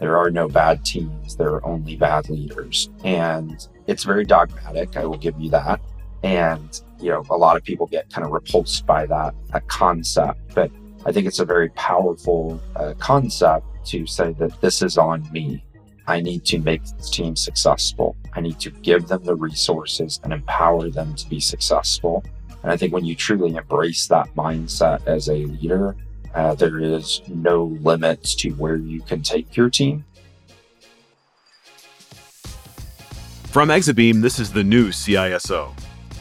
There are no bad teams, there are only bad leaders. And it's very dogmatic, I will give you that. And, you know, a lot of people get kind of repulsed by that, that concept. But I think it's a very powerful uh, concept to say that this is on me. I need to make this team successful. I need to give them the resources and empower them to be successful. And I think when you truly embrace that mindset as a leader, uh, there is no limits to where you can take your team. From Exabeam, this is the new CISO,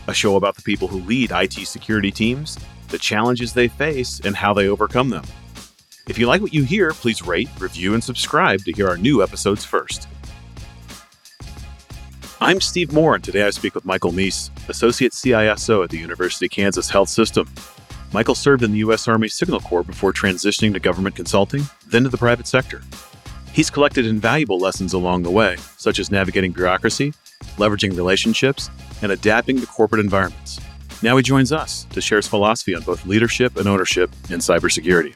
a show about the people who lead IT security teams, the challenges they face, and how they overcome them. If you like what you hear, please rate, review, and subscribe to hear our new episodes first. I'm Steve Moore, and today I speak with Michael Meis, Associate CISO at the University of Kansas Health System. Michael served in the U.S. Army Signal Corps before transitioning to government consulting, then to the private sector. He's collected invaluable lessons along the way, such as navigating bureaucracy, leveraging relationships, and adapting to corporate environments. Now he joins us to share his philosophy on both leadership and ownership in cybersecurity.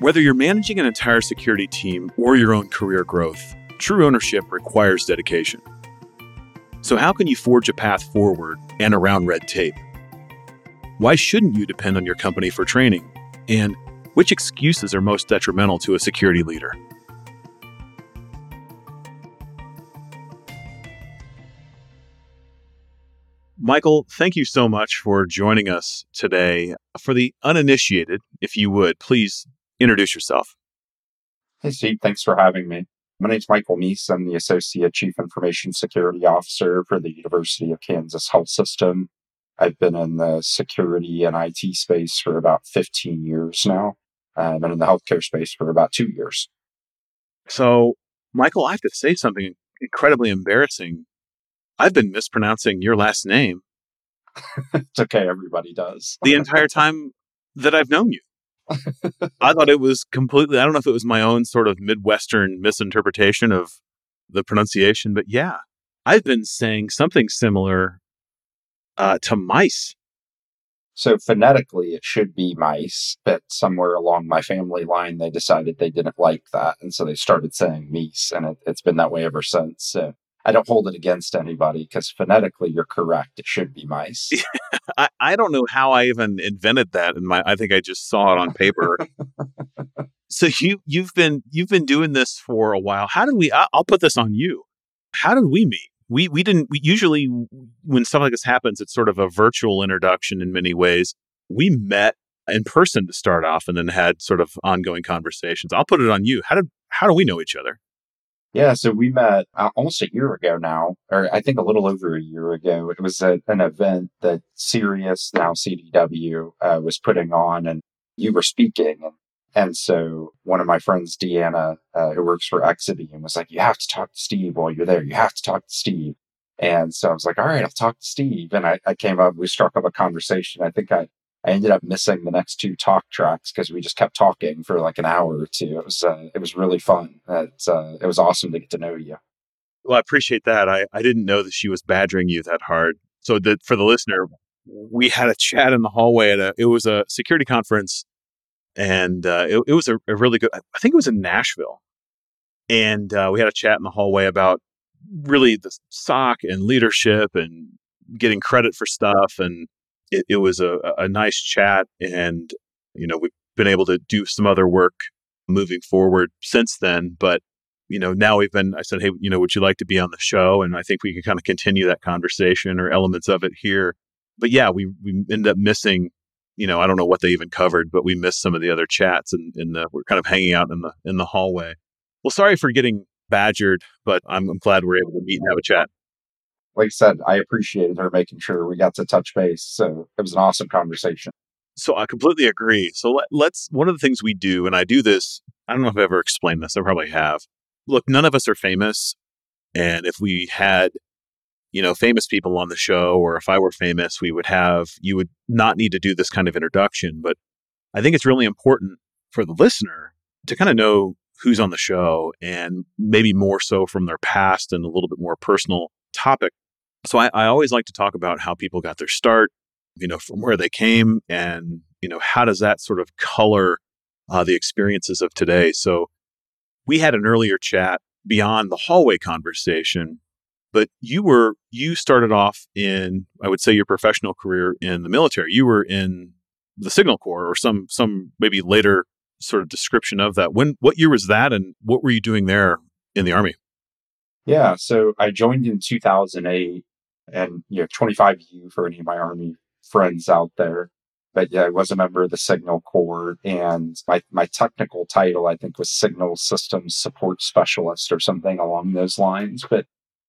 Whether you're managing an entire security team or your own career growth, true ownership requires dedication. So, how can you forge a path forward and around red tape? Why shouldn't you depend on your company for training? And which excuses are most detrimental to a security leader? Michael, thank you so much for joining us today. For the uninitiated, if you would, please introduce yourself. Hey, Steve. Thanks for having me. My name is Michael Meis. I'm the Associate Chief Information Security Officer for the University of Kansas Health System. I've been in the security and IT space for about 15 years now. Uh, I've been in the healthcare space for about two years. So, Michael, I have to say something incredibly embarrassing. I've been mispronouncing your last name. it's okay. Everybody does. the entire time that I've known you. I thought it was completely, I don't know if it was my own sort of Midwestern misinterpretation of the pronunciation, but yeah, I've been saying something similar uh, to mice. So phonetically, it should be mice, but somewhere along my family line, they decided they didn't like that. And so they started saying meese, and it, has been that way ever since. So I don't hold it against anybody because phonetically you're correct. It should be mice. I, I don't know how I even invented that in my I think I just saw it on paper. so you you've been you've been doing this for a while. How did we I, I'll put this on you. How did we meet? We we didn't we usually when stuff like this happens, it's sort of a virtual introduction in many ways. We met in person to start off and then had sort of ongoing conversations. I'll put it on you. How did how do we know each other? Yeah, so we met uh, almost a year ago now, or I think a little over a year ago. It was a, an event that Sirius, now CDW, uh, was putting on, and you were speaking. And, and so one of my friends, Deanna, uh, who works for Exabeam, was like, You have to talk to Steve while you're there. You have to talk to Steve. And so I was like, All right, I'll talk to Steve. And I, I came up, we struck up a conversation. I think I I ended up missing the next two talk tracks because we just kept talking for like an hour or two. It was uh, it was really fun. It, uh, it was awesome to get to know you. Well, I appreciate that. I, I didn't know that she was badgering you that hard. So that for the listener, we had a chat in the hallway at a it was a security conference, and uh, it, it was a, a, really good. I think it was in Nashville, and uh, we had a chat in the hallway about really the SOC and leadership and getting credit for stuff and it, it was a, a nice chat. And, you know, we've been able to do some other work moving forward since then. But, you know, now we've been, I said, hey, you know, would you like to be on the show? And I think we can kind of continue that conversation or elements of it here. But yeah, we, we end up missing, you know, I don't know what they even covered, but we missed some of the other chats and in, in the, we're kind of hanging out in the, in the hallway. Well, sorry for getting badgered, but I'm, I'm glad we're able to meet and have a chat like I said, I appreciated her making sure we got to touch base. So it was an awesome conversation. So I completely agree. So let, us one of the things we do, and I do this, I don't know if I've ever explained this, I probably have. Look, none of us are famous. And if we had, you know, famous people on the show, or if I were famous, we would have, you would not need to do this kind of introduction. But I think it's really important for the listener to kind of know who's on the show and maybe more so from their past and a little bit more personal topic so I, I always like to talk about how people got their start, you know, from where they came and you know, how does that sort of color uh, the experiences of today? So we had an earlier chat beyond the hallway conversation, but you were, you started off in, I would say, your professional career in the military. You were in the Signal Corps or some, some maybe later sort of description of that. When, what year was that and what were you doing there in the Army? Yeah, so I joined in 2008 and, you know, 25U for any of my Army friends out there. But yeah, I was a member of the Signal Corps and my, my technical title, I think, was Signal Systems Support Specialist or something along those lines. But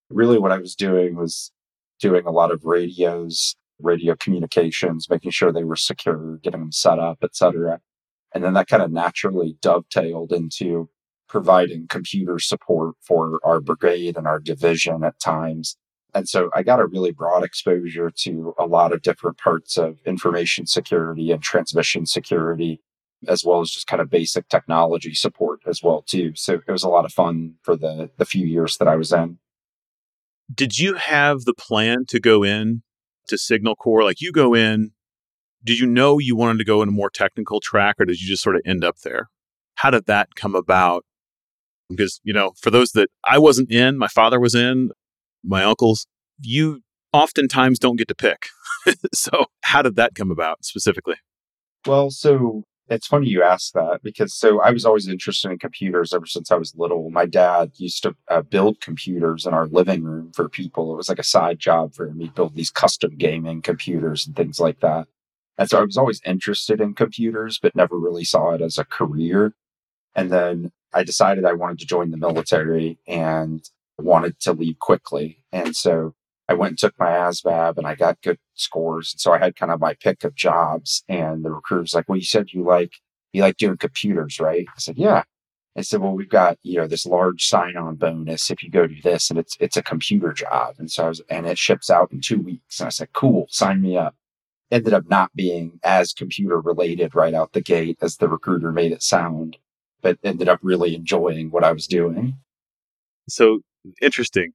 really what I was doing was doing a lot of radios, radio communications, making sure they were secure, getting them set up, etc. And then that kind of naturally dovetailed into providing computer support for our brigade and our division at times. And so I got a really broad exposure to a lot of different parts of information security and transmission security, as well as just kind of basic technology support as well too. So it was a lot of fun for the the few years that I was in. Did you have the plan to go in to Signal Corps? Like you go in, did you know you wanted to go in a more technical track or did you just sort of end up there? How did that come about? Because, you know, for those that I wasn't in, my father was in, my uncles, you oftentimes don't get to pick. so, how did that come about specifically? Well, so it's funny you ask that because so I was always interested in computers ever since I was little. My dad used to uh, build computers in our living room for people. It was like a side job for him. He'd build these custom gaming computers and things like that. And so I was always interested in computers, but never really saw it as a career. And then I decided I wanted to join the military and wanted to leave quickly. And so I went and took my ASVAB and I got good scores. And so I had kind of my pick of jobs. And the recruiter was like, Well, you said you like you like doing computers, right? I said, Yeah. I said, Well, we've got, you know, this large sign on bonus if you go do this and it's it's a computer job. And so I was and it ships out in two weeks. And I said, Cool, sign me up. Ended up not being as computer related right out the gate as the recruiter made it sound but ended up really enjoying what I was doing. So interesting.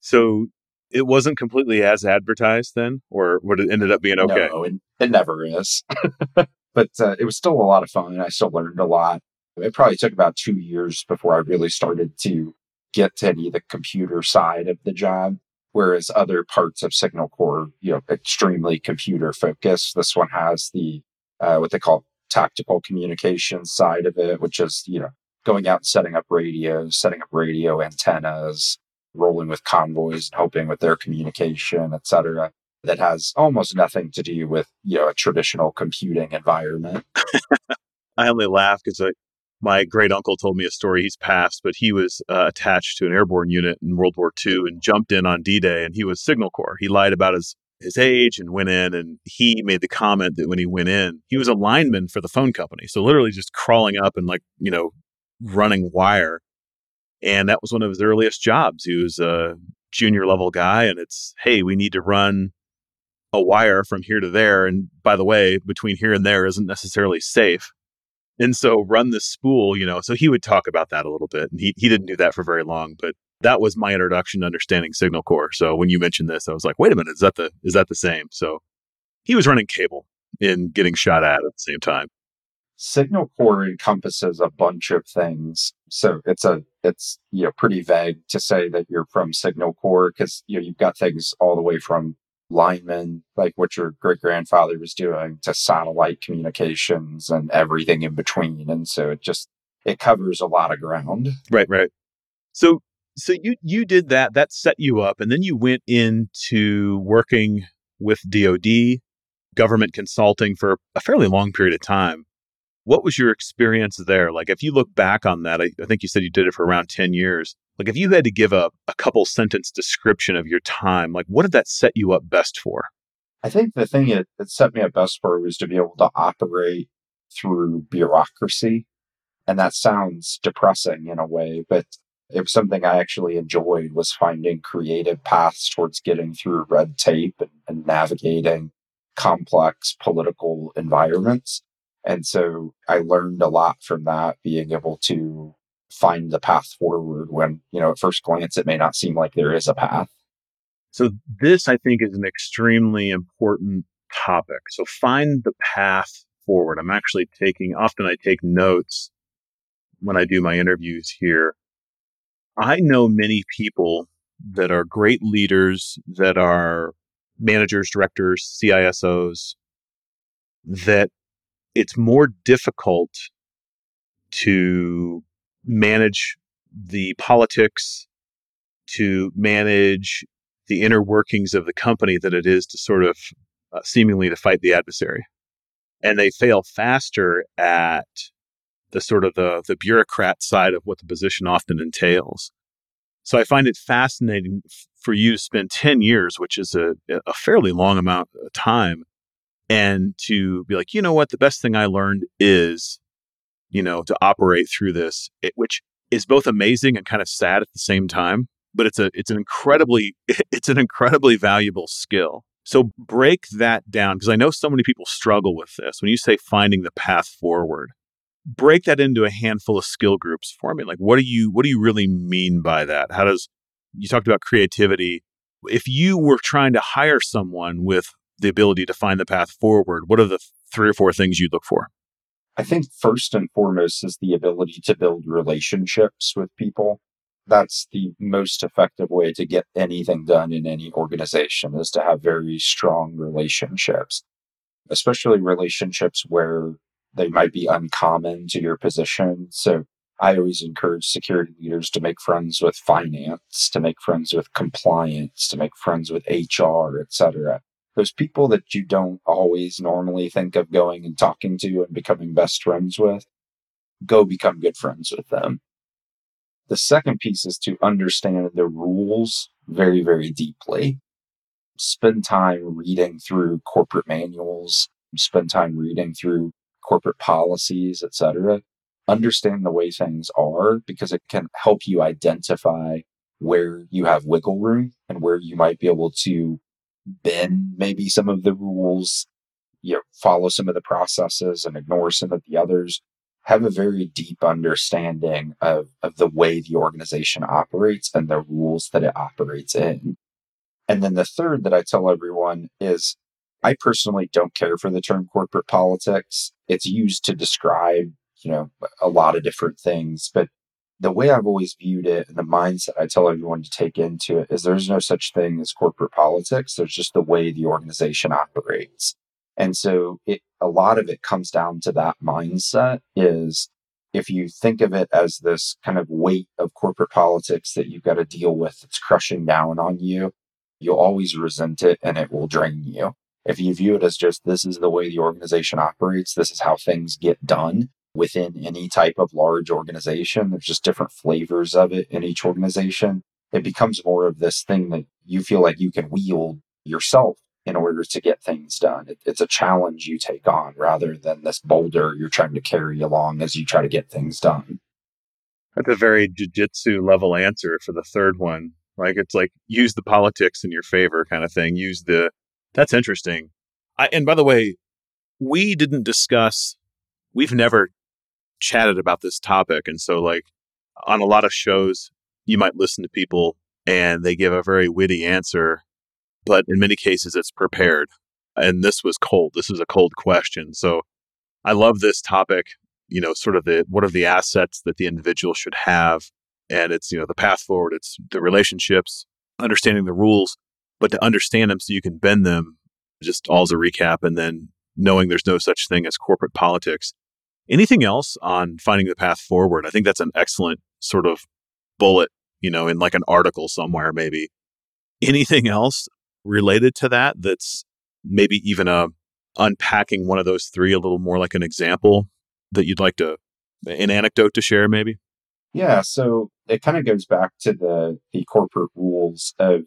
So it wasn't completely as advertised then, or would it ended up being okay? No, it, it never is. but uh, it was still a lot of fun. I still learned a lot. It probably took about two years before I really started to get to any of the computer side of the job. Whereas other parts of Signal Corps, you know, extremely computer focused. This one has the uh, what they call tactical communications side of it, which is, you know, going out and setting up radios, setting up radio antennas, rolling with convoys hoping with their communication, et cetera. That has almost nothing to do with, you know, a traditional computing environment. I only laugh because my great uncle told me a story. He's passed, but he was uh, attached to an airborne unit in World War II and jumped in on D Day, and he was Signal Corps. He lied about his his age and went in and he made the comment that when he went in he was a lineman for the phone company so literally just crawling up and like you know running wire and that was one of his earliest jobs he was a junior level guy and it's hey we need to run a wire from here to there and by the way between here and there isn't necessarily safe and so run the spool you know so he would talk about that a little bit and he, he didn't do that for very long but that was my introduction to understanding Signal Corps. So when you mentioned this, I was like, wait a minute, is that the is that the same? So he was running cable and getting shot at at the same time. Signal Corps encompasses a bunch of things. So it's a it's you know pretty vague to say that you're from Signal Corps because you know you've got things all the way from linemen, like what your great grandfather was doing, to satellite communications and everything in between. And so it just it covers a lot of ground. Right, right. So so you you did that that set you up and then you went into working with DoD government consulting for a fairly long period of time what was your experience there? Like if you look back on that I, I, think you said you did it for around 10 years. Like if you had to give a, a couple sentence description of your time like what did that set you up best for? I think the thing it, it set me up best for was to be able to operate through bureaucracy and that sounds depressing in a way but it was something I actually enjoyed was finding creative paths towards getting through red tape and, and navigating complex political environments. And so I learned a lot from that, being able to find the path forward when, you know, at first glance, it may not seem like there is a path. So this, I think, is an extremely important topic. So find the path forward. I'm actually taking, often I take notes when I do my interviews here. I know many people that are great leaders, that are managers, directors, CISOs, that it's more difficult to manage the politics, to manage the inner workings of the company than it is to sort of uh, seemingly to fight the adversary. And they fail faster at the sort of the, the bureaucrat side of what the position often entails. So I find it fascinating for you to spend 10 years, which is a, a fairly long amount of time, and to be like, you know what, the best thing I learned is, you know, to operate through this, it, which is both amazing and kind of sad at the same time. But it's a it's an incredibly it's an incredibly valuable skill. So break that down because I know so many people struggle with this. When you say finding the path forward, break that into a handful of skill groups for me. Like what do you what do you really mean by that? How does you talked about creativity. If you were trying to hire someone with the ability to find the path forward, what are the three or four things you'd look for? I think first and foremost is the ability to build relationships with people. That's the most effective way to get anything done in any organization is to have very strong relationships, especially relationships where they might be uncommon to your position. So I always encourage security leaders to make friends with finance, to make friends with compliance, to make friends with HR, etc. Those people that you don't always normally think of going and talking to and becoming best friends with, go become good friends with them. The second piece is to understand the rules very, very deeply. Spend time reading through corporate manuals, spend time reading through corporate policies, etc understand the way things are because it can help you identify where you have wiggle room and where you might be able to bend maybe some of the rules, you know, follow some of the processes and ignore some of the others. Have a very deep understanding of, of the way the organization operates and the rules that it operates in. And then the third that I tell everyone is I personally don't care for the term corporate politics. It's used to describe you know, a lot of different things. But the way I've always viewed it and the mindset I tell everyone to take into it is there's no such thing as corporate politics. There's just the way the organization operates. And so it, a lot of it comes down to that mindset is if you think of it as this kind of weight of corporate politics that you've got to deal with, it's crushing down on you, you'll always resent it and it will drain you. If you view it as just this is the way the organization operates, this is how things get done, within any type of large organization. There's just different flavors of it in each organization. It becomes more of this thing that you feel like you can wield yourself in order to get things done. It, it's a challenge you take on rather than this boulder you're trying to carry along as you try to get things done. That's a very jujitsu level answer for the third one. Like it's like use the politics in your favor kind of thing. Use the that's interesting. I, and by the way, we didn't discuss. We've never chatted about this topic. And so, like, on a lot of shows, you might listen to people and they give a very witty answer, but in many cases, it's prepared. And this was cold. This is a cold question. So, I love this topic. You know, sort of the what are the assets that the individual should have, and it's you know the path forward. It's the relationships, understanding the rules, but to understand them so you can bend them. Just all as a recap, and then knowing there's no such thing as corporate politics Anything else on finding the path forward? I think that's an excellent sort of bullet, you know, in like an article somewhere, maybe. Anything else related to that that's maybe even a uh, unpacking one of those three a little more like an example that you'd like to an anecdote to share maybe yeah so it kind of goes back to the the corporate rules of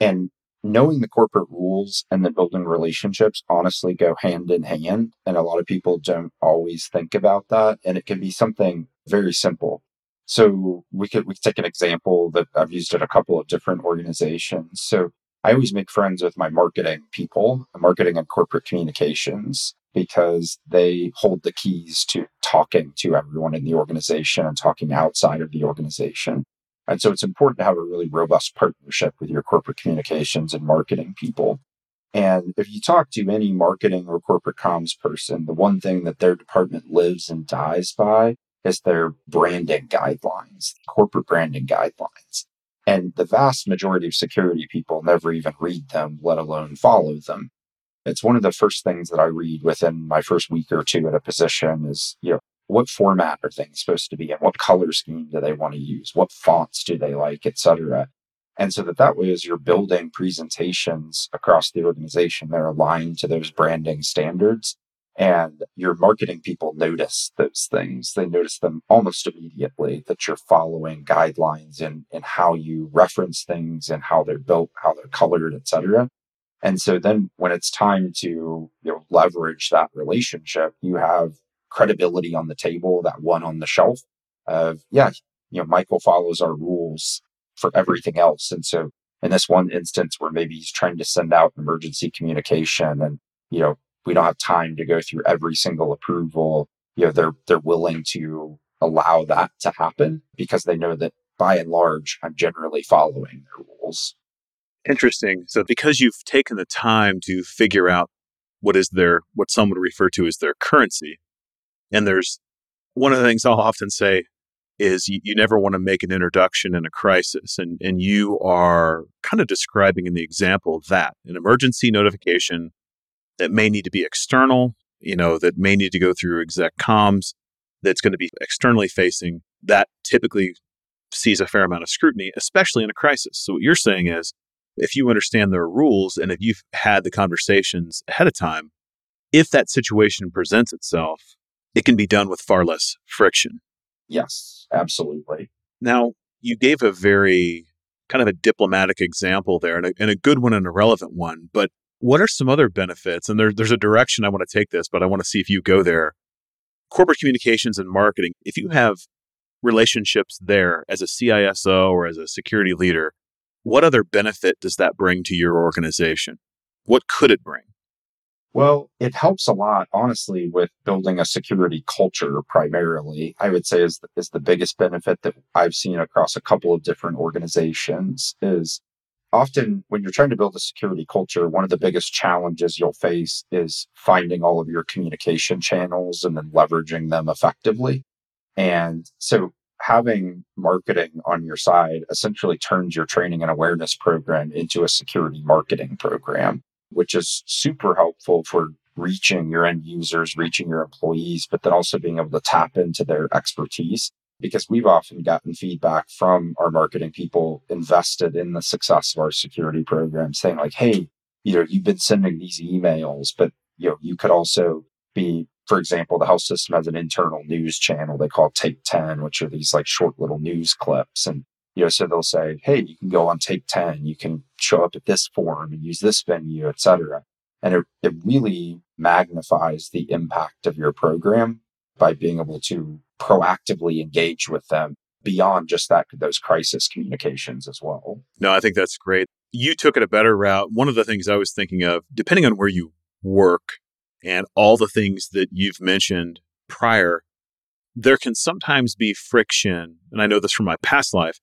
and knowing the corporate rules and then building relationships honestly go hand in hand. And a lot of people don't always think about that. And it can be something very simple. So we could, we could take an example that I've used at a couple of different organizations. So I always make friends with my marketing people, marketing and corporate communications, because they hold the keys to talking to everyone in the organization and talking outside of the organization. And so it's important to have a really robust partnership with your corporate communications and marketing people. And if you talk to any marketing or corporate comms person, the one thing that their department lives and dies by is their branding guidelines, corporate branding guidelines. And the vast majority of security people never even read them, let alone follow them. It's one of the first things that I read within my first week or two at a position is, you know, what format are things supposed to be in? What color scheme do they want to use? What fonts do they like, et cetera? And so that that way, as you're building presentations across the organization, they're aligned to those branding standards. And your marketing people notice those things. They notice them almost immediately that you're following guidelines in, in how you reference things and how they're built, how they're colored, et cetera. And so then when it's time to you know, leverage that relationship, you have credibility on the table, that one on the shelf of, yeah, you know, Michael follows our rules for everything else. And so in this one instance where maybe he's trying to send out emergency communication and, you know, we don't have time to go through every single approval, you know, they're they're willing to allow that to happen because they know that by and large I'm generally following their rules. Interesting. So because you've taken the time to figure out what is their what some would refer to as their currency, and there's one of the things I'll often say is you, you never want to make an introduction in a crisis. And, and you are kind of describing in the example that an emergency notification that may need to be external, you know, that may need to go through exec comms, that's going to be externally facing, that typically sees a fair amount of scrutiny, especially in a crisis. So what you're saying is if you understand their rules and if you've had the conversations ahead of time, if that situation presents itself, it can be done with far less friction. Yes, absolutely. Now, you gave a very kind of a diplomatic example there and a, and a good one and a relevant one, but what are some other benefits? And there, there's a direction I want to take this, but I want to see if you go there. Corporate communications and marketing, if you have relationships there as a CISO or as a security leader, what other benefit does that bring to your organization? What could it bring? Well, it helps a lot, honestly, with building a security culture primarily. I would say is, is the biggest benefit that I've seen across a couple of different organizations is often when you're trying to build a security culture, one of the biggest challenges you'll face is finding all of your communication channels and then leveraging them effectively. And so having marketing on your side essentially turns your training and awareness program into a security marketing program, which is super helpful for reaching your end users, reaching your employees, but then also being able to tap into their expertise. Because we've often gotten feedback from our marketing people invested in the success of our security program saying like, Hey, you know, you've been sending these emails, but you know, you could also be for example, the health system has an internal news channel they call Take 10, which are these like short little news clips. And, you know, so they'll say, Hey, you can go on Take 10, you can show up at this forum and use this venue, et cetera. And it, it really magnifies the impact of your program by being able to proactively engage with them beyond just that, those crisis communications as well. No, I think that's great. You took it a better route. One of the things I was thinking of, depending on where you work, and all the things that you've mentioned prior, there can sometimes be friction. And I know this from my past life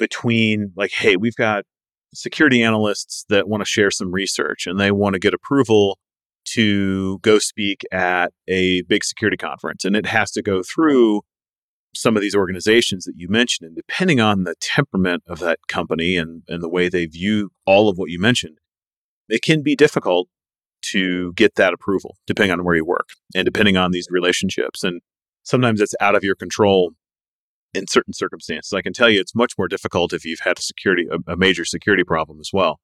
between like, hey, we've got security analysts that want to share some research and they want to get approval to go speak at a big security conference. And it has to go through some of these organizations that you mentioned. And depending on the temperament of that company and, and the way they view all of what you mentioned, it can be difficult to get that approval, depending on where you work and depending on these relationships. And sometimes it's out of your control in certain circumstances. I can tell you it's much more difficult if you've had a security, a, a major security problem as well.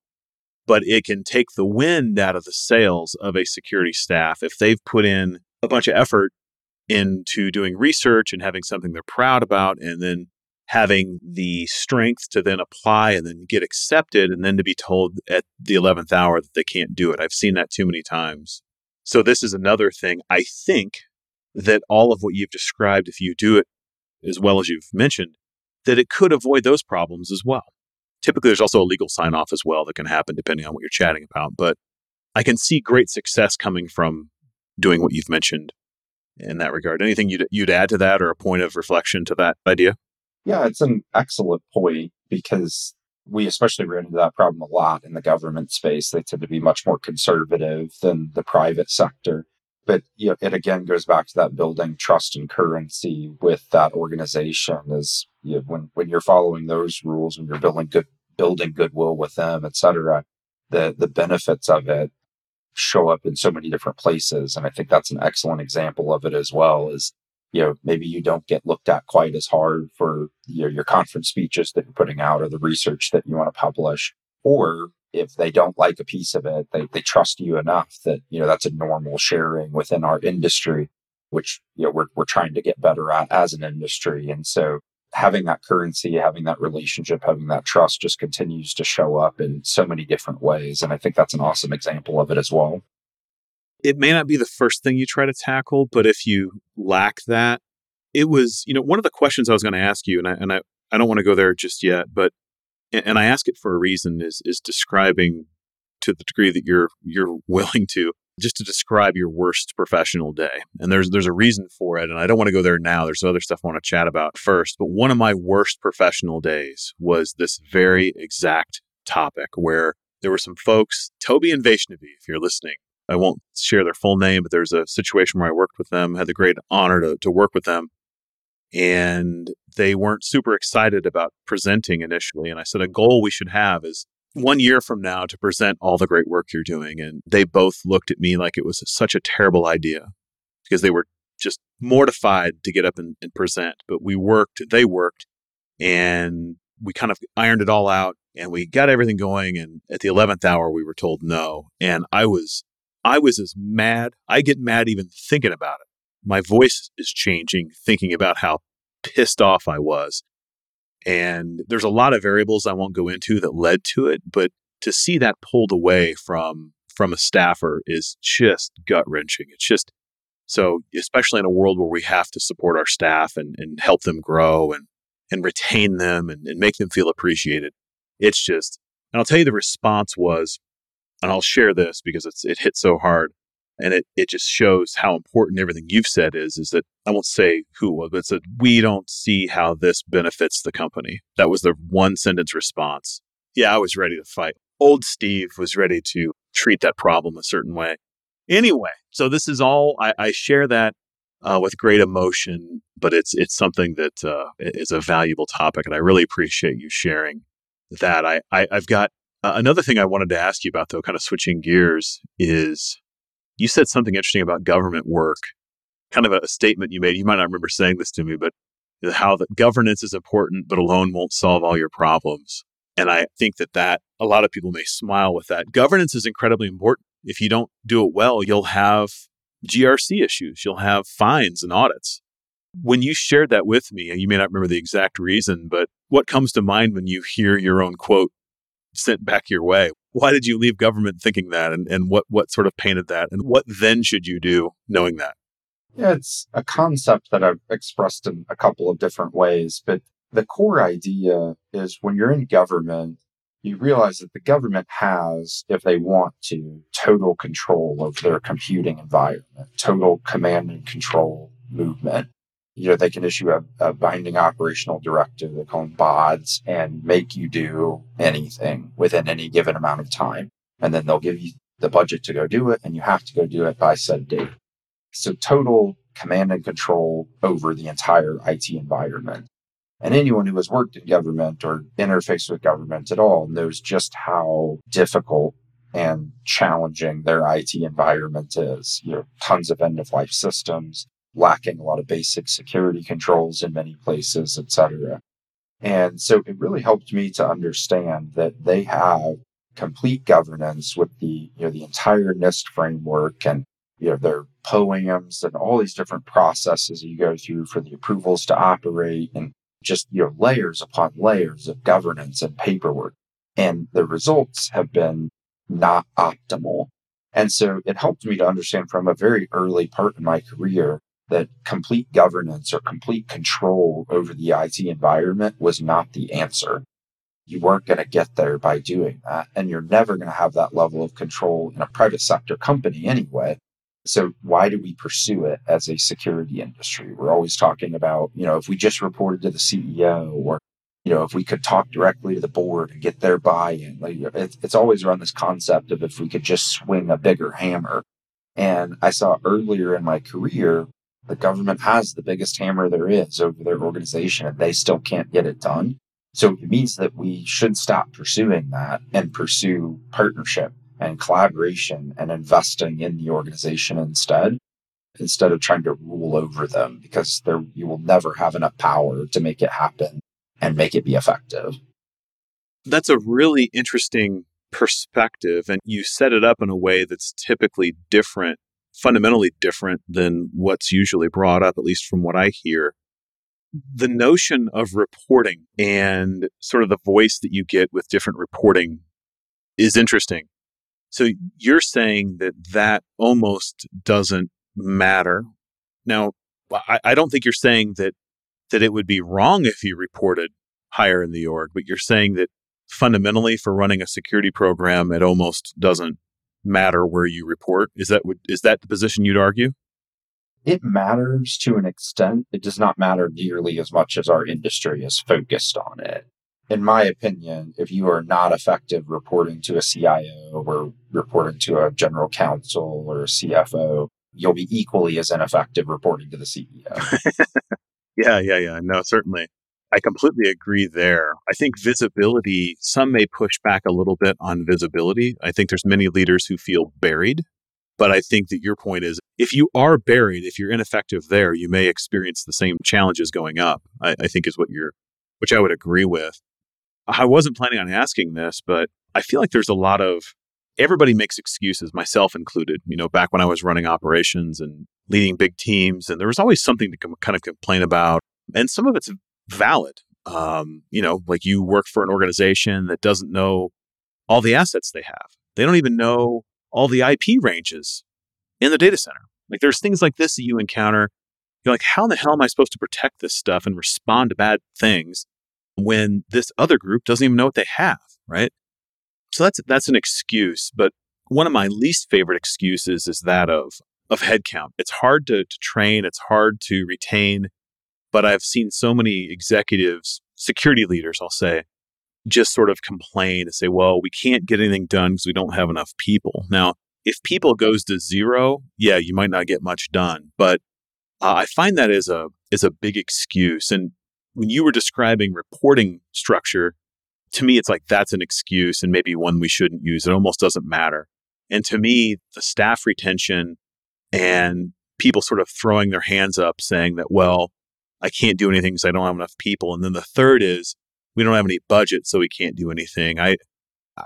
But it can take the wind out of the sails of a security staff if they've put in a bunch of effort into doing research and having something they're proud about and then having the strength to then apply and then get accepted and then to be told at the 11th hour that they can't do it. I've seen that too many times. So, this is another thing. I think that all of what you've described, if you do it as well as you've mentioned, that it could avoid those problems as well. Typically, there's also a legal sign off as well that can happen depending on what you're chatting about. But I can see great success coming from doing what you've mentioned in that regard. Anything you'd, you'd add to that or a point of reflection to that idea? Yeah, it's an excellent point because we especially ran into that problem a lot in the government space. They tend to be much more conservative than the private sector. But you know, it again goes back to that building trust and currency with that organization is you know, when, when you're following those rules, when you're building good, building goodwill with them, et cetera, the, the benefits of it show up in so many different places. And I think that's an excellent example of it as well is you know, maybe you don't get looked at quite as hard for your, your conference speeches that you're putting out or the research that you want to publish. Or if they don't like a piece of it, they, they trust you enough that, you know, that's a normal sharing within our industry, which, you know, we're, we're trying to get better at as an industry. And so having that currency, having that relationship, having that trust just continues to show up in so many different ways. And I think that's an awesome example of it as well it may not be the first thing you try to tackle, but if you lack that, it was, you know, one of the questions I was going to ask you, and I, and I, I don't want to go there just yet, but, and I ask it for a reason is, is describing to the degree that you're, you're willing to, just to describe your worst professional day. And there's, there's a reason for it. And I don't want to go there now. There's other stuff I want to chat about first, but one of my worst professional days was this very exact topic where there were some folks, Toby and Vaishnavi, if you're listening, I won't share their full name, but there's a situation where I worked with them, had the great honor to, to work with them. And they weren't super excited about presenting initially. And I said, a goal we should have is one year from now to present all the great work you're doing. And they both looked at me like it was such a terrible idea because they were just mortified to get up and, and present. But we worked, they worked, and we kind of ironed it all out and we got everything going. And at the 11th hour, we were told no. And I was I was as mad. I get mad even thinking about it. My voice is changing thinking about how pissed off I was. And there's a lot of variables I won't go into that led to it, but to see that pulled away from from a staffer is just gut wrenching. It's just so, especially in a world where we have to support our staff and, and help them grow and and retain them and, and make them feel appreciated. It's just, and I'll tell you, the response was and I'll share this because it's it hit so hard. And it, it just shows how important everything you've said is, is that I won't say who was, but it's that we don't see how this benefits the company. That was the one sentence response. Yeah, I was ready to fight. Old Steve was ready to treat that problem a certain way. Anyway, so this is all, I, I share that uh, with great emotion, but it's, it's something that uh, is a valuable topic. And I really appreciate you sharing that. I, I, I've got uh, another thing I wanted to ask you about, though, kind of switching gears, is you said something interesting about government work, kind of a, a statement you made. You might not remember saying this to me, but how that governance is important, but alone won't solve all your problems. And I think that that a lot of people may smile with that. Governance is incredibly important. If you don't do it well, you'll have GRC issues, you'll have fines and audits. When you shared that with me, and you may not remember the exact reason, but what comes to mind when you hear your own quote sent back your way. Why did you leave government thinking that and, and what, what sort of painted that? And what then should you do knowing that? Yeah, it's a concept that I've expressed in a couple of different ways, but the core idea is when you're in government, you realize that the government has, if they want to, total control of their computing environment, total command and control movement you know, they can issue a, a binding operational directive, they call them BODs, and make you do anything within any given amount of time. And then they'll give you the budget to go do it, and you have to go do it by said date. So total command and control over the entire IT environment. And anyone who has worked in government or interfaced with government at all knows just how difficult and challenging their IT environment is. You know, tons of end of life systems, lacking a lot of basic security controls in many places, etc. And so it really helped me to understand that they have complete governance with the, you know, the entire NIST framework and, you know, their POAMs and all these different processes you go through for the approvals to operate and just, you know, layers upon layers of governance and paperwork. And the results have been not optimal. And so it helped me to understand from a very early part in my career that complete governance or complete control over the IT environment was not the answer. You weren't going to get there by doing that. And you're never going to have that level of control in a private sector company anyway. So why do we pursue it as a security industry? We're always talking about, you know, if we just reported to the CEO or, you know, if we could talk directly to the board and get their buy-in, like it's, it's always around this concept of if we could just swing a bigger hammer. And I saw earlier in my career, the government has the biggest hammer there is over their organization and they still can't get it done. So it means that we should stop pursuing that and pursue partnership and collaboration and investing in the organization instead, instead of trying to rule over them because there, you will never have enough power to make it happen and make it be effective. That's a really interesting perspective. And you set it up in a way that's typically different, fundamentally different than what's usually brought up, at least from what I hear. The notion of reporting and sort of the voice that you get with different reporting is interesting. So you're saying that that almost doesn't matter. Now, I, I don't think you're saying that that it would be wrong if you reported higher in the org, but you're saying that fundamentally for running a security program, it almost doesn't matter where you report. Is that is that the position you'd argue? It matters to an extent. It does not matter nearly as much as our industry is focused on it. In my opinion, if you are not effective reporting to a CIO or reporting to a general counsel or a CFO, you'll be equally as ineffective reporting to the CEO. Yeah, yeah, yeah. No, certainly. I completely agree there. I think visibility, some may push back a little bit on visibility. I think there's many leaders who feel buried. But I think that your point is if you are buried, if you're ineffective there, you may experience the same challenges going up, I, I think is what you're, which I would agree with. I wasn't planning on asking this, but I feel like there's a lot of everybody makes excuses, myself included. You know, back when I was running operations and leading big teams, and there was always something to com- kind of complain about. And some of it's valid. Um, you know, like you work for an organization that doesn't know all the assets they have. They don't even know all the IP ranges in the data center. Like there's things like this that you encounter. You're like, how in the hell am I supposed to protect this stuff and respond to bad things when this other group doesn't even know what they have, right? So that's that's an excuse. But one of my least favorite excuses is that of of headcount. It's hard to, to train, it's hard to retain. But I've seen so many executives, security leaders, I'll say, just sort of complain and say, well, we can't get anything done because we don't have enough people. Now, if people goes to zero, yeah, you might not get much done. But uh, I find that is a is a big excuse. And when you were describing reporting structure, to me, it's like that's an excuse and maybe one we shouldn't use. It almost doesn't matter. And to me, the staff retention and people sort of throwing their hands up saying that, well, I can't do anything because I don't have enough people. And then the third is we don't have any budget, so we can't do anything. I,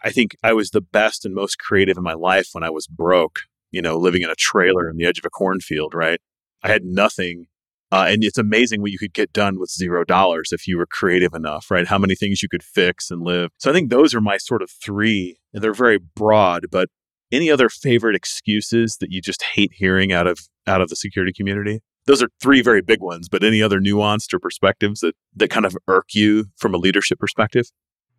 I think I was the best and most creative in my life when I was broke, you know, living in a trailer in the edge of a cornfield, right? I had nothing. Uh, and it's amazing what you could get done with zero dollars if you were creative enough, right? How many things you could fix and live. So I think those are my sort of three. And they're very broad, but any other favorite excuses that you just hate hearing out of out of the security community? Those are three very big ones, but any other nuanced or perspectives that that kind of irk you from a leadership perspective?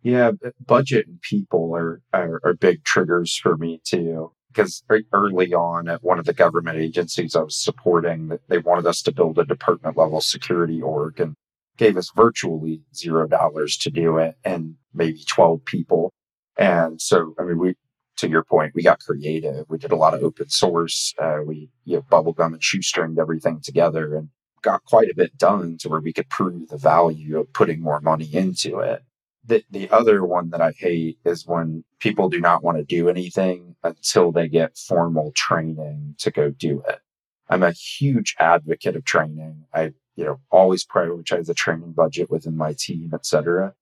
Yeah, budget and people are, are, are big triggers for me too. Because early on at one of the government agencies I was supporting, they wanted us to build a department level security org and gave us virtually zero dollars to do it and maybe 12 people. And so, I mean, we, to your point, we got creative. We did a lot of open source. Uh, we you know, bubblegum and shoestringed everything together and got quite a bit done to where we could prove the value of putting more money into it. The, the other one that I hate is when people do not want to do anything until they get formal training to go do it. I'm a huge advocate of training. I, you know, always prioritize the training budget within my team, et cetera.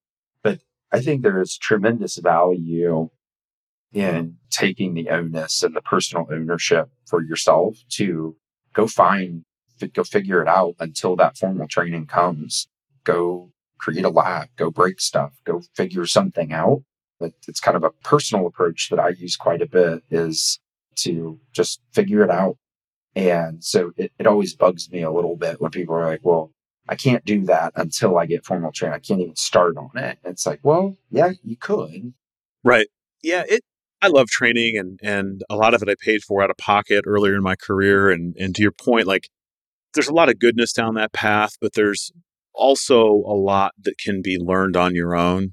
But I think there is tremendous value in taking the onus and the personal ownership for yourself to go find, go figure it out until that formal training comes. Go create a lab, go break stuff, go figure something out. But it's kind of a personal approach that I use quite a bit is to just figure it out. And so it, it always bugs me a little bit when people are like, well, I can't do that until I get formal training. I can't even start on it. It's like, well, yeah, you could. Right. Yeah. It, I love training and and a lot of it I paid for out of pocket earlier in my career. And and to your point, like there's a lot of goodness down that path, but there's also a lot that can be learned on your own.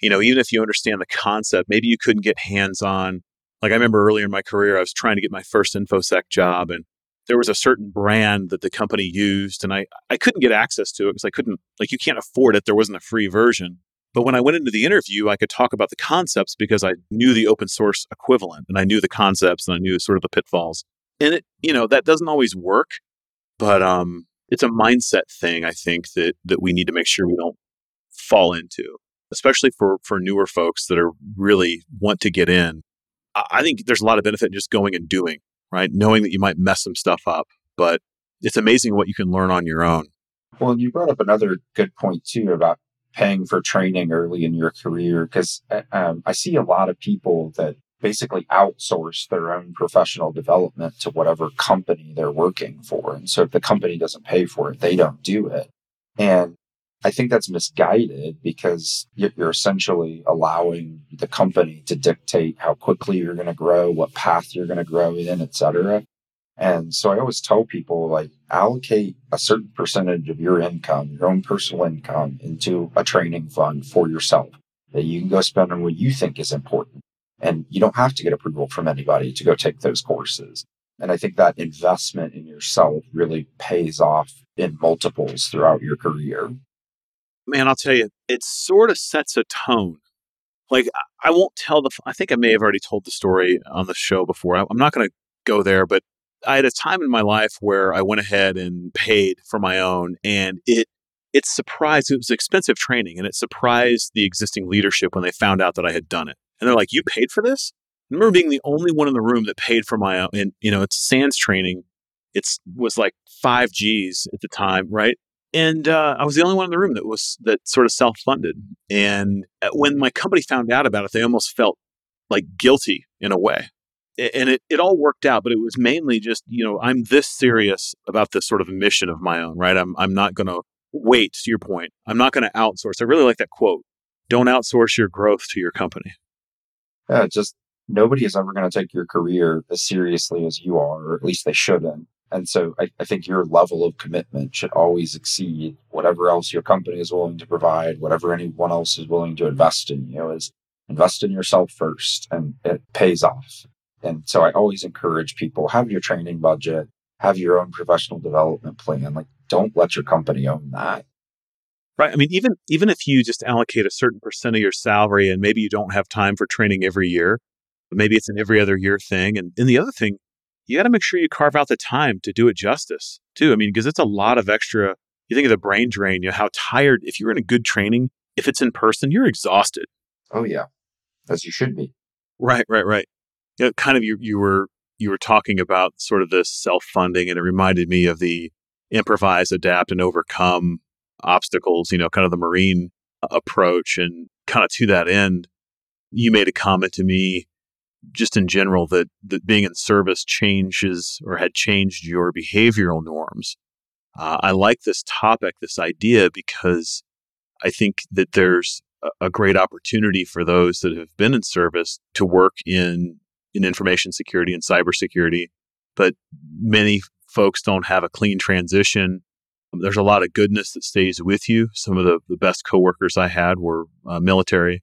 You know, even if you understand the concept, maybe you couldn't get hands on. Like I remember earlier in my career, I was trying to get my first InfoSec job and there was a certain brand that the company used and I, I couldn't get access to it because I couldn't, like, you can't afford it. There wasn't a free version. But when I went into the interview, I could talk about the concepts because I knew the open source equivalent and I knew the concepts and I knew sort of the pitfalls. And it, you know, that doesn't always work, but um, it's a mindset thing. I think that that we need to make sure we don't fall into, especially for for newer folks that are really want to get in. I, I think there's a lot of benefit in just going and doing, right? Knowing that you might mess some stuff up, but it's amazing what you can learn on your own. Well, you brought up another good point too about paying for training early in your career because uh, um, I see a lot of people that basically outsource their own professional development to whatever company they're working for. And so if the company doesn't pay for it, they don't do it. And I think that's misguided because you're essentially allowing the company to dictate how quickly you're going to grow, what path you're going to grow in, et cetera. And so I always tell people like allocate a certain percentage of your income, your own personal income into a training fund for yourself that you can go spend on what you think is important. And you don't have to get approval from anybody to go take those courses. And I think that investment in yourself really pays off in multiples throughout your career. Man, I'll tell you, it sort of sets a tone. Like, I won't tell the, I think I may have already told the story on the show before. I'm not going to go there, but I had a time in my life where I went ahead and paid for my own, and it it surprised. It was expensive training, and it surprised the existing leadership when they found out that I had done it. And they're like, "You paid for this?" I remember being the only one in the room that paid for my own. And you know, it's SANS training. It's was like five G's at the time, right? And uh, I was the only one in the room that was that sort of self funded. And uh, when my company found out about it, they almost felt like guilty in a way and it, it all worked out, but it was mainly just, you know, I'm this serious about this sort of mission of my own, right? I'm, I'm not going to wait, to your point. I'm not going to outsource. I really like that quote. Don't outsource your growth to your company. Yeah, just nobody is ever going to take your career as seriously as you are, or at least they shouldn't. And so I, I think your level of commitment should always exceed whatever else your company is willing to provide, whatever anyone else is willing to invest in you. Is invest in yourself first, and it pays off. And so I always encourage people have your training budget, have your own professional development plan. Like don't let your company own that. Right. I mean, even even if you just allocate a certain percent of your salary and maybe you don't have time for training every year, but maybe it's an every other year thing. And, and the other thing, you got to make sure you carve out the time to do it justice too. I mean, because it's a lot of extra. You think of the brain drain, you know, how tired, if you're in a good training, if it's in person, you're exhausted. Oh, yeah. As you should be. Right, right, right you know, kind of you, you were you were talking about sort of this self funding, and it reminded me of the improvise, adapt, and overcome obstacles. You know, kind of the Marine approach, and kind of to that end, you made a comment to me just in general that that being in service changes or had changed your behavioral norms. Uh, I like this topic, this idea, because I think that there's a, a great opportunity for those that have been in service to work in in information security and cybersecurity, but many folks don't have a clean transition. There's a lot of goodness that stays with you. Some of the, the best coworkers I had were uh, military,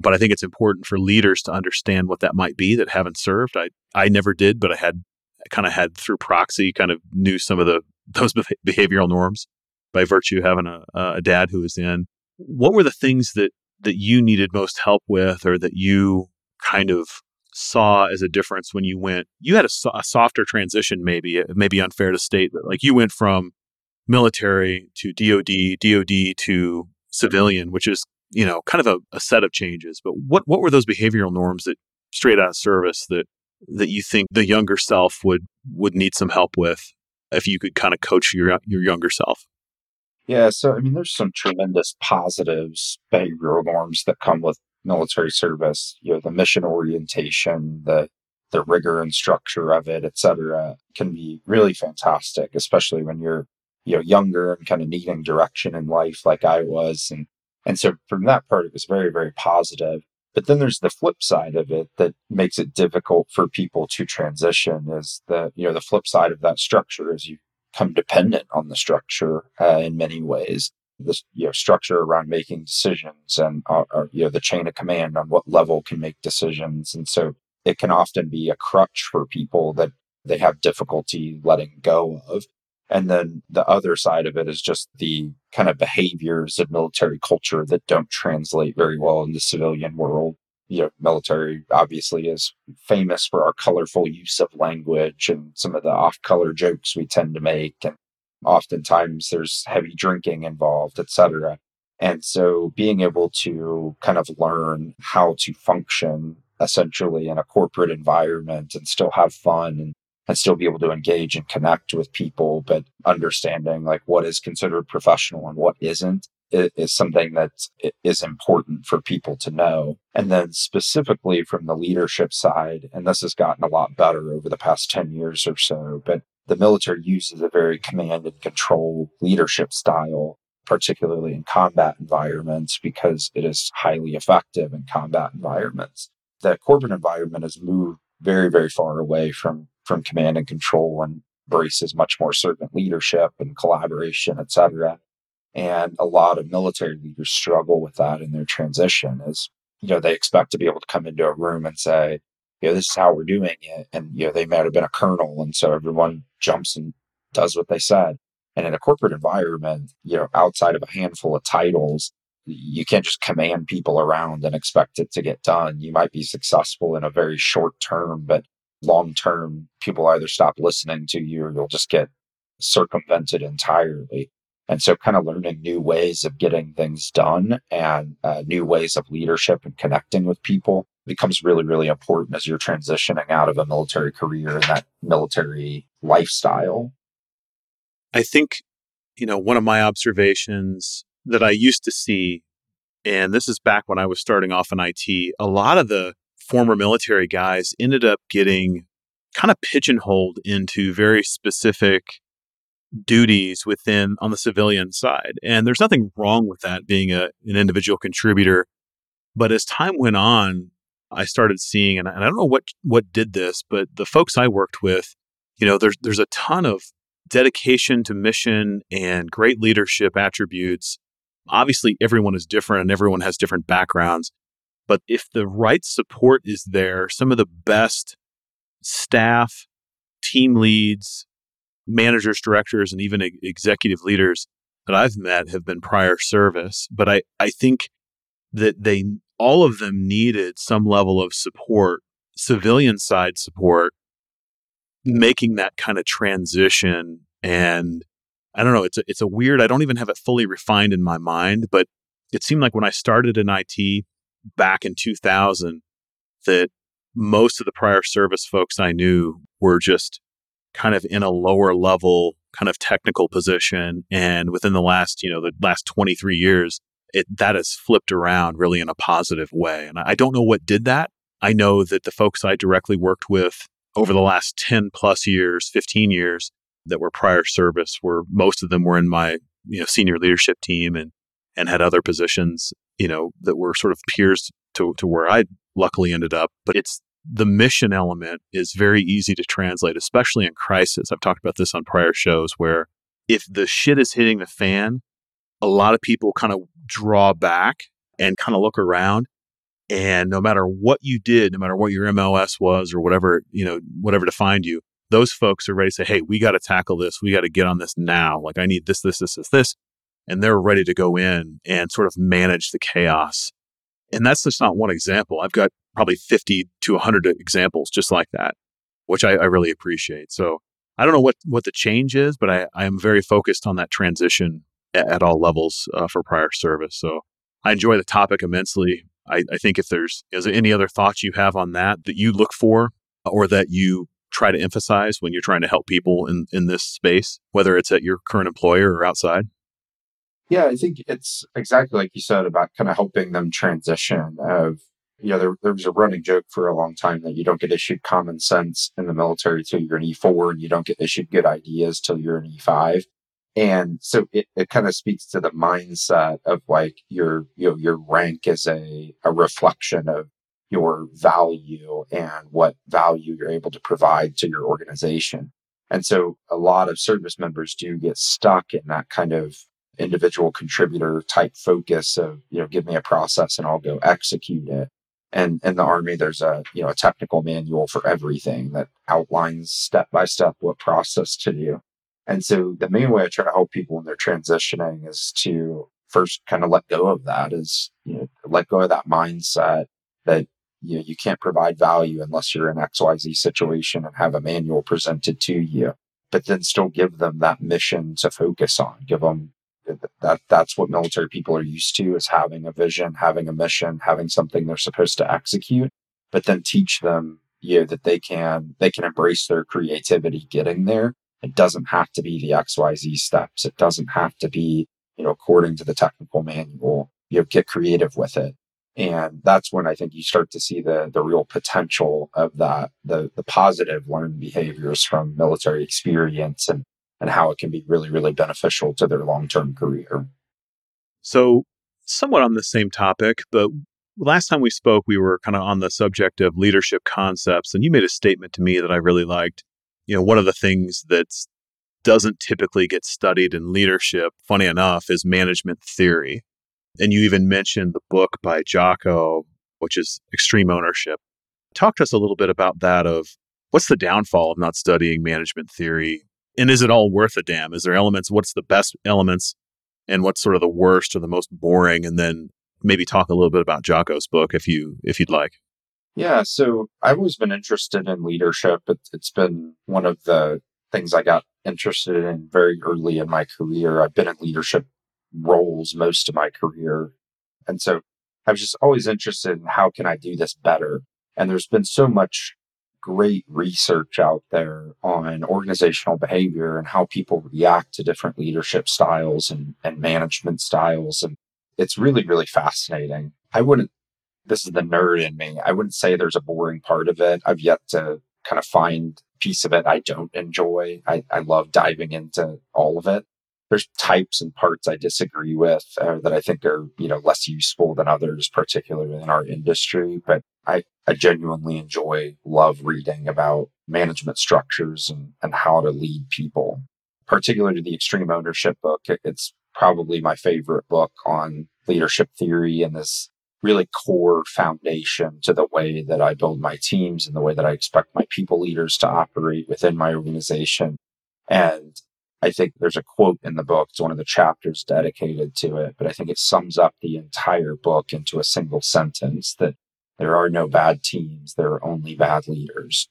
but I think it's important for leaders to understand what that might be that haven't served. I, I never did, but I had kind of had through proxy, kind of knew some of the those behavioral norms by virtue of having a, a dad who was in. What were the things that that you needed most help with, or that you kind of saw as a difference when you went you had a, a, softer transition maybe it may be unfair to state but like you went from military to dod dod to civilian which is you know kind of a, a set of changes. But what what were those behavioral norms that straight out of service that that you think the younger self would would need some help with if you could kind of coach your your younger self? Yeah so i mean there's some tremendous positives behavioral norms that come with military service, you know, the mission orientation, the the rigor and structure of it, et cetera, can be really fantastic, especially when you're, you know, younger and kind of needing direction in life like I was. And and so from that part, it was very, very positive. But then there's the flip side of it that makes it difficult for people to transition is that, you know, the flip side of that structure is you become dependent on the structure uh, in many ways. The you know, structure around making decisions and uh, you know the chain of command on what level can make decisions. And so it can often be a crutch for people that they have difficulty letting go of. And then the other side of it is just the kind of behaviors of military culture that don't translate very well in the civilian world. You know military obviously is famous for our colorful use of language and some of the off color jokes we tend to make and Oftentimes there's heavy drinking involved, etc. And so being able to kind of learn how to function essentially in a corporate environment and still have fun and, and still be able to engage and connect with people, but understanding like what is considered professional and what isn't is something that is important for people to know. And then specifically from the leadership side, and this has gotten a lot better over the past 10 years or so, but the military uses a very command and control leadership style, particularly in combat environments, because it is highly effective in combat environments. The corporate environment has moved very, very far away from, from command and control and embraces much more servant leadership and collaboration, et cetera. And a lot of military leaders struggle with that in their transition is, you know, they expect to be able to come into a room and say, you know, this is how we're doing it. And, you know, they might have been a colonel. And so everyone jumps and does what they said. And in a corporate environment, you know, outside of a handful of titles, you can't just command people around and expect it to get done. You might be successful in a very short term, but long term, people either stop listening to you or you'll just get circumvented entirely. And so, kind of learning new ways of getting things done and uh, new ways of leadership and connecting with people becomes really, really important as you're transitioning out of a military career and that military lifestyle. I think, you know, one of my observations that I used to see, and this is back when I was starting off in IT, a lot of the former military guys ended up getting kind of pigeonholed into very specific duties within on the civilian side. And there's nothing wrong with that being a, an individual contributor. But as time went on, I started seeing, and I don't know what what did this, but the folks I worked with, you know, there's there's a ton of dedication to mission and great leadership attributes. Obviously, everyone is different and everyone has different backgrounds. But if the right support is there, some of the best staff, team leads, managers, directors, and even executive leaders that I've met have been prior service. But I, I think that they all of them needed some level of support, civilian side support, making that kind of transition. And I don't know, it's a, it's a weird, I don't even have it fully refined in my mind, but it seemed like when I started in IT back in 2000, that most of the prior service folks I knew were just kind of in a lower level kind of technical position. And within the last, you know, the last 23 years, it, that has flipped around really in a positive way. And I don't know what did that. I know that the folks I directly worked with over the last 10 plus years, 15 years that were prior service were most of them were in my, you know, senior leadership team and, and had other positions, you know, that were sort of peers to, to where I luckily ended up. But it's the mission element is very easy to translate, especially in crisis. I've talked about this on prior shows where if the shit is hitting the fan, a lot of people kind of draw back and kind of look around. And no matter what you did, no matter what your MOS was or whatever, you know, whatever defined you, those folks are ready to say, hey, we got to tackle this. We got to get on this now. Like, I need this, this, this, this, this. And they're ready to go in and sort of manage the chaos. And that's just not one example. I've got probably 50 to 100 examples just like that, which I, I really appreciate. So I don't know what, what the change is, but I, I am very focused on that transition at all levels uh, for prior service. So I enjoy the topic immensely. I, I think if there's is there any other thoughts you have on that that you look for or that you try to emphasize when you're trying to help people in, in this space, whether it's at your current employer or outside? Yeah, I think it's exactly like you said about kind of helping them transition of you know, there, there was a running joke for a long time that you don't get issued common sense in the military till you're an E4 and you don't get issued good ideas till you're an E5. And so it, it kind of speaks to the mindset of like your, you know, your rank is a, a reflection of your value and what value you're able to provide to your organization. And so a lot of service members do get stuck in that kind of individual contributor type focus of, you know, give me a process and I'll go execute it. And in the army, there's a, you know, a technical manual for everything that outlines step by step what process to do. And so the main way I try to help people when they're transitioning is to first kind of let go of that is, you know, let go of that mindset that you know, you can't provide value unless you're in XYZ situation and have a manual presented to you, but then still give them that mission to focus on, give them that that's what military people are used to is having a vision, having a mission, having something they're supposed to execute, but then teach them, you know, that they can, they can embrace their creativity getting there. It doesn't have to be the XYZ steps. It doesn't have to be, you know, according to the technical manual. You know, get creative with it. And that's when I think you start to see the the real potential of that, the the positive learned behaviors from military experience and and how it can be really, really beneficial to their long term career. So, somewhat on the same topic, but last time we spoke, we were kind of on the subject of leadership concepts, and you made a statement to me that I really liked. You know, one of the things that doesn't typically get studied in leadership, funny enough, is management theory. And you even mentioned the book by Jocko, which is Extreme Ownership. Talk to us a little bit about that of what's the downfall of not studying management theory and is it all worth a damn? Is there elements? What's the best elements, and what's sort of the worst or the most boring? And then maybe talk a little bit about Jocko's book if you if you'd like. Yeah, so I've always been interested in leadership. It, it's been one of the things I got interested in very early in my career. I've been in leadership roles most of my career, and so I was just always interested in how can I do this better. And there's been so much great research out there on organizational behavior and how people react to different leadership styles and, and management styles. And it's really, really fascinating. I wouldn't, this is the nerd in me. I wouldn't say there's a boring part of it. I've yet to kind of find piece of it I don't enjoy. I, I love diving into all of it. There's types and parts I disagree with uh, that I think are, you know, less useful than others, particularly in our industry. But I, I genuinely enjoy, love reading about management structures and, and how to lead people. Particularly the Extreme Ownership book, it, it's probably my favorite book on leadership theory and this really core foundation to the way that I build my teams and the way that I expect my people leaders to operate within my organization. And I think there's a quote in the book. It's one of the chapters dedicated to it, but I think it sums up the entire book into a single sentence that there are no bad teams. There are only bad leaders.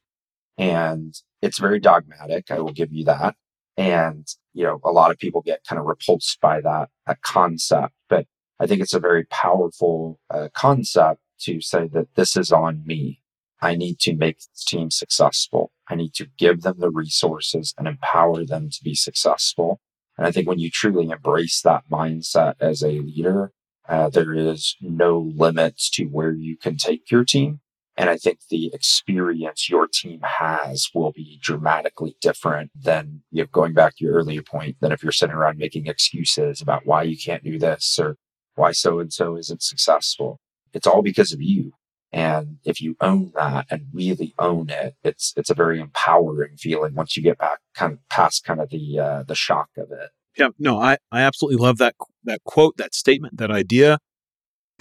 And it's very dogmatic. I will give you that. And, you know, a lot of people get kind of repulsed by that, that concept, but I think it's a very powerful uh, concept to say that this is on me. I need to make this team successful. I need to give them the resources and empower them to be successful. And I think when you truly embrace that mindset as a leader, uh, there is no limits to where you can take your team. And I think the experience your team has will be dramatically different than you know, going back to your earlier point than if you're sitting around making excuses about why you can't do this or why so and so isn't successful. It's all because of you. And if you own that and really own it, it's it's a very empowering feeling once you get back kind of past kind of the uh, the shock of it. Yeah, no, I, I absolutely love that that quote, that statement, that idea.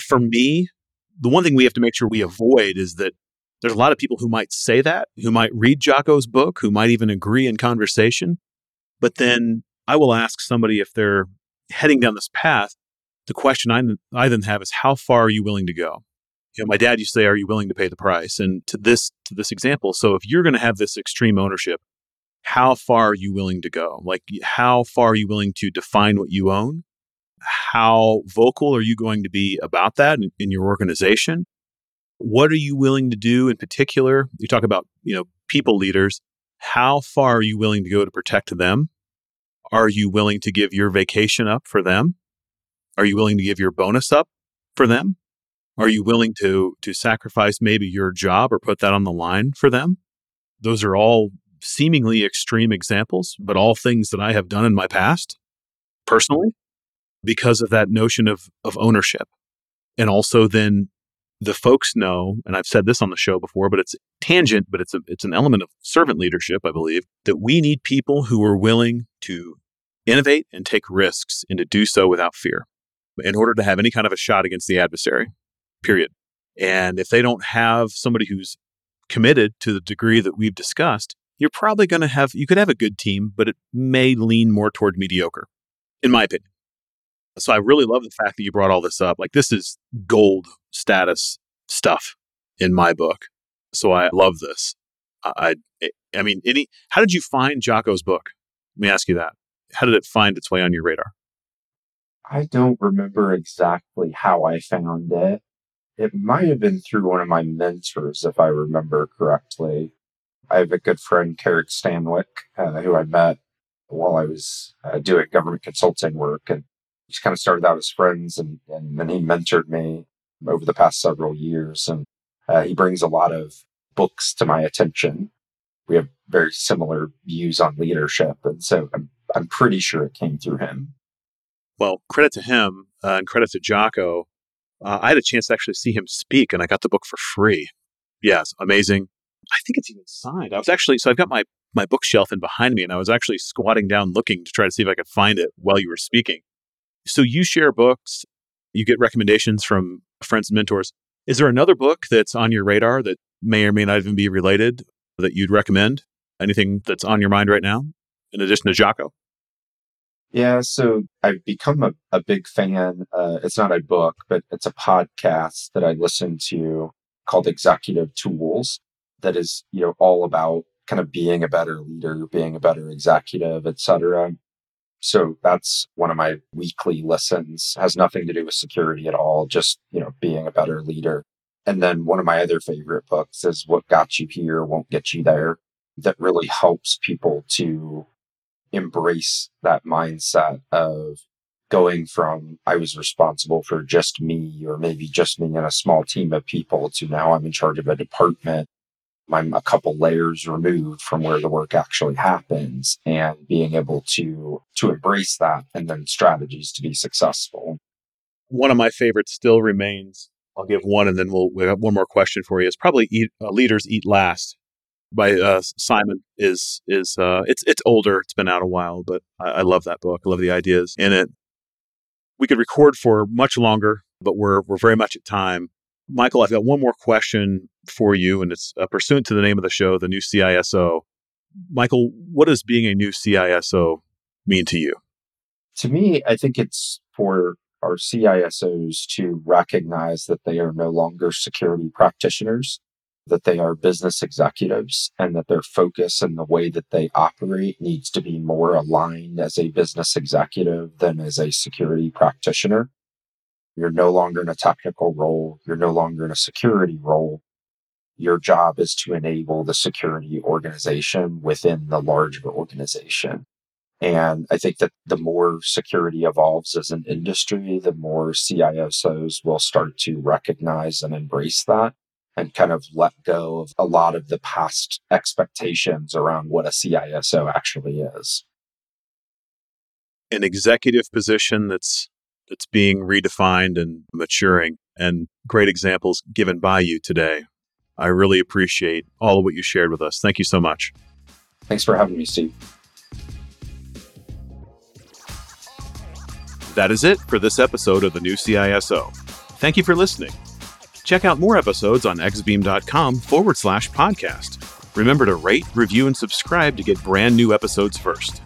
For me, the one thing we have to make sure we avoid is that there's a lot of people who might say that, who might read Jocko's book, who might even agree in conversation. But then I will ask somebody if they're heading down this path. The question I, I then have is how far are you willing to go? You know, my dad used to say, "Are you willing to pay the price?" And to this to this example, so if you're going to have this extreme ownership, how far are you willing to go? Like, how far are you willing to define what you own? How vocal are you going to be about that in, in your organization? What are you willing to do in particular? You talk about, you know, people leaders. How far are you willing to go to protect them? Are you willing to give your vacation up for them? Are you willing to give your bonus up for them? Are you willing to to sacrifice maybe your job or put that on the line for them? Those are all seemingly extreme examples, but all things that I have done in my past personally because of that notion of, of ownership. And also then the folks know, and I've said this on the show before, but it's tangent, but it's a, it's an element of servant leadership, I believe, that we need people who are willing to innovate and take risks and to do so without fear in order to have any kind of a shot against the adversary, period. And if they don't have somebody who's committed to the degree that we've discussed, you're probably going to have, you could have a good team, but it may lean more toward mediocre, in my opinion. So I really love the fact that you brought all this up. Like, this is gold status stuff in my book. So I love this. I, I eh, mean, any, how did you find Jocko's book? Let me ask you that. How did it find its way on your radar? I don't remember exactly how I found it. It might have been through one of my mentors, if I remember correctly. I have a good friend, Carrick Stanwick, uh, who I met while I was uh, doing government consulting work. And just kind of started out as friends, and, and then he mentored me over the past several years. And uh, he brings a lot of books to my attention. We have very similar views on leadership. And so I'm, I'm pretty sure it came through him. Well, credit to him uh, and credit to Jocko. Uh, I had a chance to actually see him speak, and I got the book for free. Yes, amazing. I think it's even signed. I was actually so I've got my my bookshelf in behind me, and I was actually squatting down looking to try to see if I could find it while you were speaking. So you share books, you get recommendations from friends and mentors. Is there another book that's on your radar that may or may not even be related that you'd recommend? Anything that's on your mind right now, in addition to Jocko? Yeah, so I've become a, a big fan. Uh, it's not a book, but it's a podcast that I listen to called Executive Tools that is, you know, all about kind of being a better leader, being a better executive, etc. So that's one of my weekly listens. Has nothing to do with security at all, just, you know, being a better leader. And then one of my other favorite books is What Got You Here Won't Get You There that really helps people to embrace that mindset of going from I was responsible for just me or maybe just me and a small team of people to now I'm in charge of a department. I'm a couple layers removed from where the work actually happens and being able to to embrace that and then strategies to be successful. One of my favorites still remains. I'll give one and then we'll we have one more question for you. Is probably eat, uh, leaders eat last by uh, Simon is is uh, it's it's older. It's been out a while, but I, I, love that book. I love the ideas in it. We could record for much longer, but we're we're very much at time. Michael, I've got one more question for you, and it's uh, pursuant to the name of the show, the new CISO. Michael, what does being a new CISO mean to you? To me, I think it's for our CISOs to recognize that they are no longer security practitioners that they are business executives and that their focus and the way that they operate needs to be more aligned as a business executive than as a security practitioner. You're no longer in a technical role. You're no longer in a security role. Your job is to enable the security organization within the larger organization. And I think that the more security evolves as an industry, the more CISOs will start to recognize and embrace that and kind of let go of a lot of the past expectations around what a CISO actually is. An executive position that's that's being redefined and maturing and great examples given by you today. I really appreciate all of what you shared with us. Thank you so much. Thanks for having me, Steve. That is it for this episode of the new CISO. Thank you for listening. Check out more episodes on exabeam.com forward slash podcast. Remember to rate, review, and subscribe to get brand new episodes first.